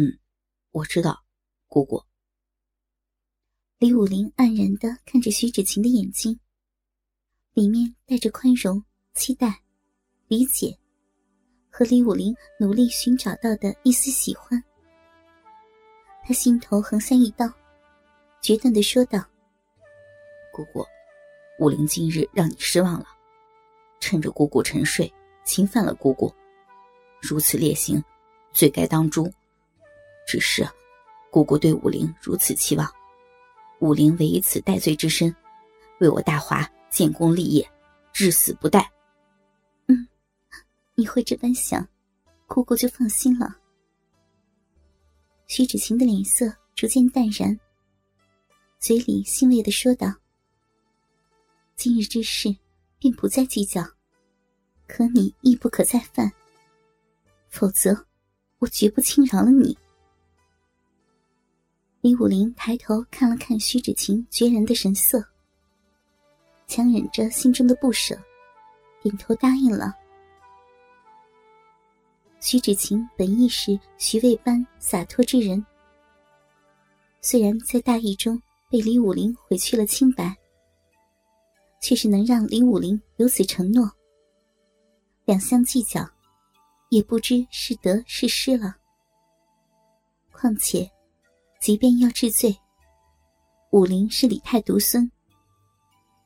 嗯，我知道，姑姑。李武林黯然的看着徐芷晴的眼睛，里面带着宽容、期待、理解，和李武林努力寻找到的一丝喜欢。他心头横下一刀，决断的说道：“姑姑，武林今日让你失望了，趁着姑姑沉睡，侵犯了姑姑，如此劣行，罪该当诛。只是，姑姑对武林如此期望。”武林唯以此戴罪之身，为我大华建功立业，至死不怠。嗯，你会这般想，姑姑就放心了。徐芷晴的脸色逐渐淡然，嘴里欣慰的说道：“今日之事，便不再计较，可你亦不可再犯，否则，我绝不轻饶了你。”李武林抬头看了看徐芷晴决然的神色，强忍着心中的不舍，点头答应了。徐芷晴本意是徐渭般洒脱之人，虽然在大义中被李武林毁去了清白，却是能让李武林有此承诺。两相计较，也不知是得是失了。况且。即便要治罪，武林是李泰独孙。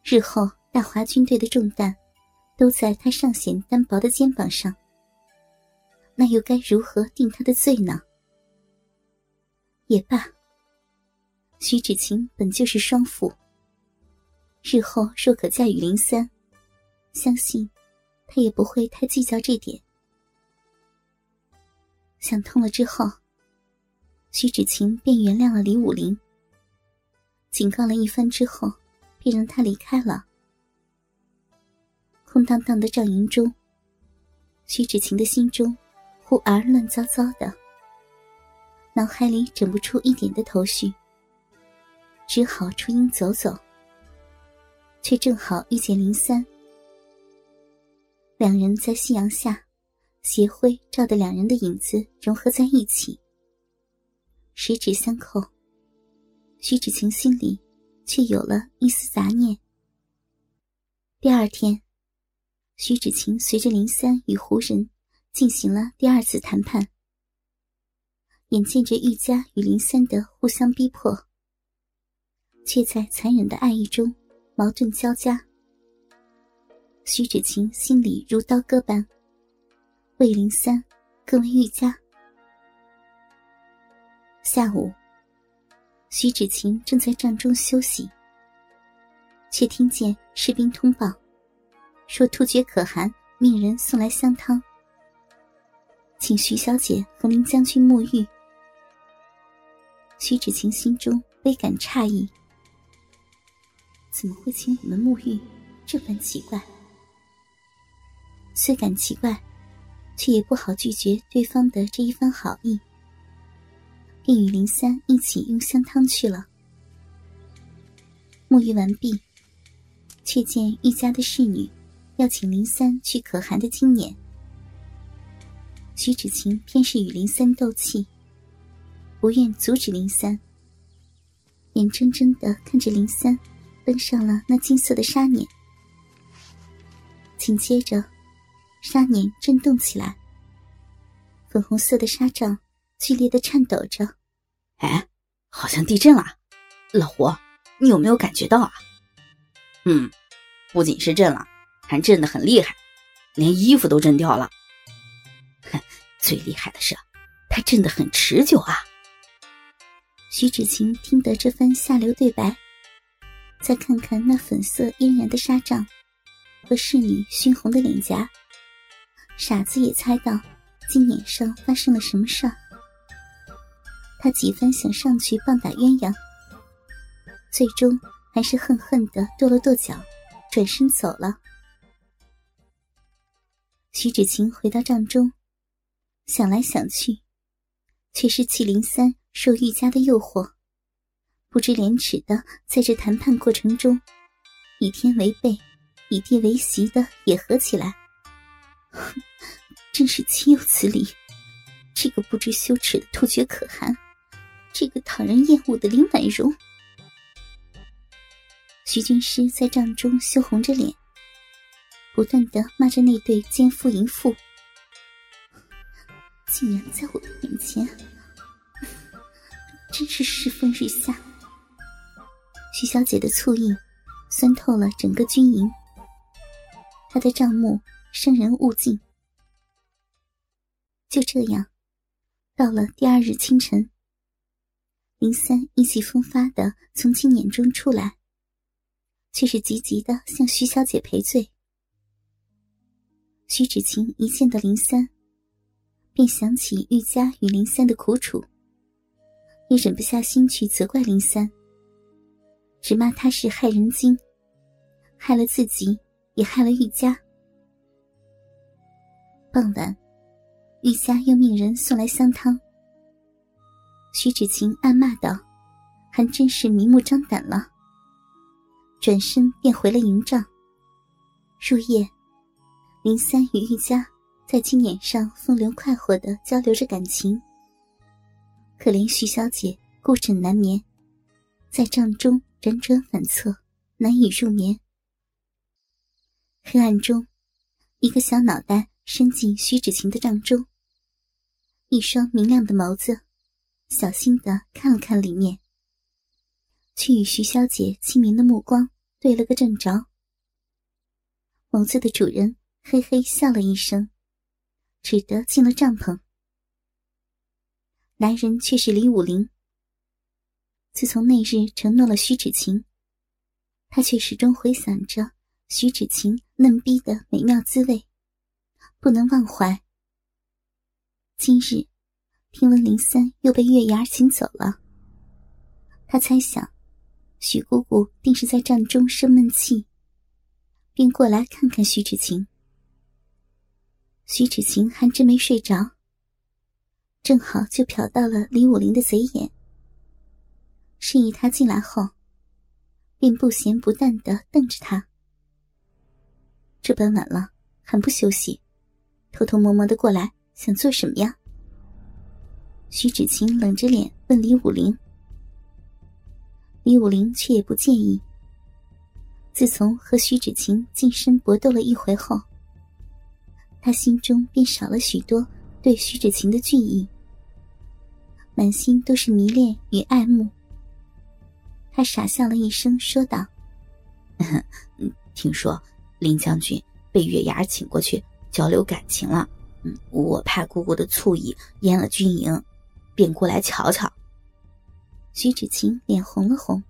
日后大华军队的重担，都在他尚显单薄的肩膀上。那又该如何定他的罪呢？也罢，徐芷晴本就是双妇，日后若可嫁与林三，相信他也不会太计较这点。想通了之后。徐芷晴便原谅了李武林，警告了一番之后，便让他离开了。空荡荡的帐营中，徐芷晴的心中忽而乱糟糟的，脑海里整不出一点的头绪，只好出营走走。却正好遇见林三，两人在夕阳下，斜晖照的两人的影子融合在一起。十指相扣，徐芷晴心里却有了一丝杂念。第二天，徐芷晴随着林三与胡人进行了第二次谈判。眼见着玉家与林三的互相逼迫，却在残忍的爱意中矛盾交加。徐芷晴心里如刀割般，为林三，更为玉家。下午，徐芷晴正在帐中休息，却听见士兵通报，说突厥可汗命人送来香汤，请徐小姐和林将军沐浴。徐芷晴心中微感诧异，怎么会请我们沐浴？这般奇怪。虽感奇怪，却也不好拒绝对方的这一番好意。便与林三一起用香汤去了。沐浴完毕，却见玉家的侍女要请林三去可汗的金撵。徐芷晴偏是与林三斗气，不愿阻止林三，眼睁睁的看着林三登上了那金色的纱辇。紧接着，纱辇震动起来，粉红色的纱帐。剧烈的颤抖着，哎，好像地震了，老胡，你有没有感觉到啊？嗯，不仅是震了，还震得很厉害，连衣服都震掉了。哼，最厉害的是，它震得很持久啊。徐芷晴听得这番下流对白，再看看那粉色嫣然的纱帐和侍女熏红的脸颊，傻子也猜到今脸上发生了什么事儿。他几番想上去棒打鸳鸯，最终还是恨恨的跺了跺脚，转身走了。徐芷晴回到帐中，想来想去，却是气灵三受玉家的诱惑，不知廉耻的在这谈判过程中，以天为被，以地为席的也合起来，哼，真是岂有此理！这个不知羞耻的突厥可汗，这个讨人厌恶的林婉容。徐军师在帐中羞红着脸，不断的骂着那对奸夫淫妇，竟然在我的面前，真是世风日下。徐小姐的醋意，酸透了整个军营。她的账目生人勿近。就这样，到了第二日清晨，林三意气风发的从青撵中出来。却是急急的向徐小姐赔罪。徐芷晴一见到林三，便想起玉家与林三的苦楚，也忍不下心去责怪林三，只骂他是害人精，害了自己，也害了玉家。傍晚，玉家又命人送来香汤。徐芷晴暗骂道：“还真是明目张胆了。”转身便回了营帐。入夜，林三与玉佳在金撵上风流快活的交流着感情。可怜徐小姐孤枕难眠，在帐中辗转反侧，难以入眠。黑暗中，一个小脑袋伸进徐芷晴的帐中，一双明亮的眸子小心的看了看里面。却与徐小姐清明的目光对了个正着。眸子的主人嘿嘿笑了一声，只得进了帐篷。来人却是李武林。自从那日承诺了徐芷晴，他却始终回想着徐芷晴嫩逼的美妙滋味，不能忘怀。今日听闻林三又被月牙请走了，他猜想。许姑姑定是在帐中生闷气，便过来看看徐芷晴。徐芷晴还真没睡着，正好就瞟到了李武林的贼眼。示意他进来后，便不咸不淡的瞪着他。这般晚了还不休息，偷偷摸摸的过来想做什么呀？徐芷晴冷着脸问李武林。李武林却也不介意。自从和徐芷晴近身搏斗了一回后，他心中便少了许多对徐芷晴的惧意，满心都是迷恋与爱慕。他傻笑了一声，说道：“听说林将军被月牙请过去交流感情了，嗯，我怕姑姑的醋意淹了军营，便过来瞧瞧。”徐芷晴脸红了红，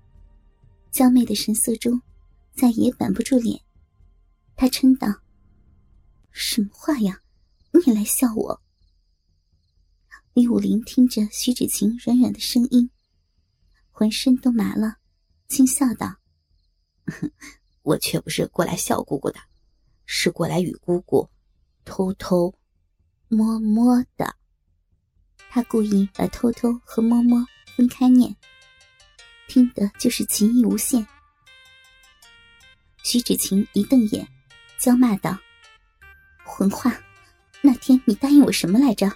娇媚的神色中再也板不住脸。她嗔道：“什么话呀？你来笑我？”李武林听着徐芷晴软软的声音，浑身都麻了，轻笑道：“我却不是过来笑姑姑的，是过来与姑姑偷偷摸摸的。”他故意把偷偷和摸摸。分开念，听的就是情意无限。徐芷晴一瞪眼，娇骂道：“混话！那天你答应我什么来着？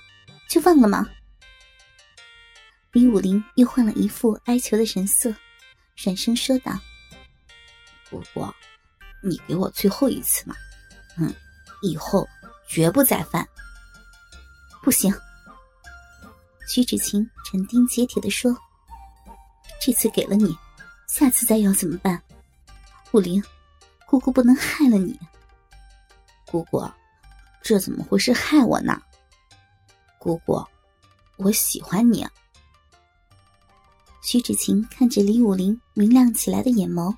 就忘了吗？”李武林又换了一副哀求的神色，软声说道：“不过，你给我最后一次嘛，嗯，以后绝不再犯。”不行。徐芷晴斩钉截铁的说：“这次给了你，下次再要怎么办？武林，姑姑不能害了你。姑姑，这怎么会是害我呢？姑姑，我喜欢你。”徐芷晴看着李武林明亮起来的眼眸，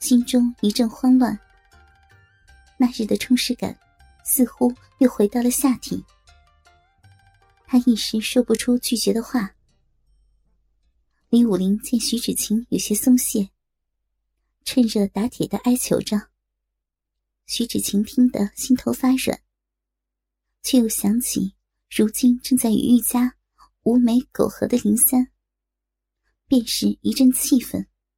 心中一阵慌乱。那日的充实感，似乎又回到了夏天。他一时说不出拒绝的话。李武林见徐芷晴有些松懈，趁热打铁的哀求着。徐芷晴听得心头发软，却又想起如今正在与玉家无美苟合的林三，便是一阵气愤。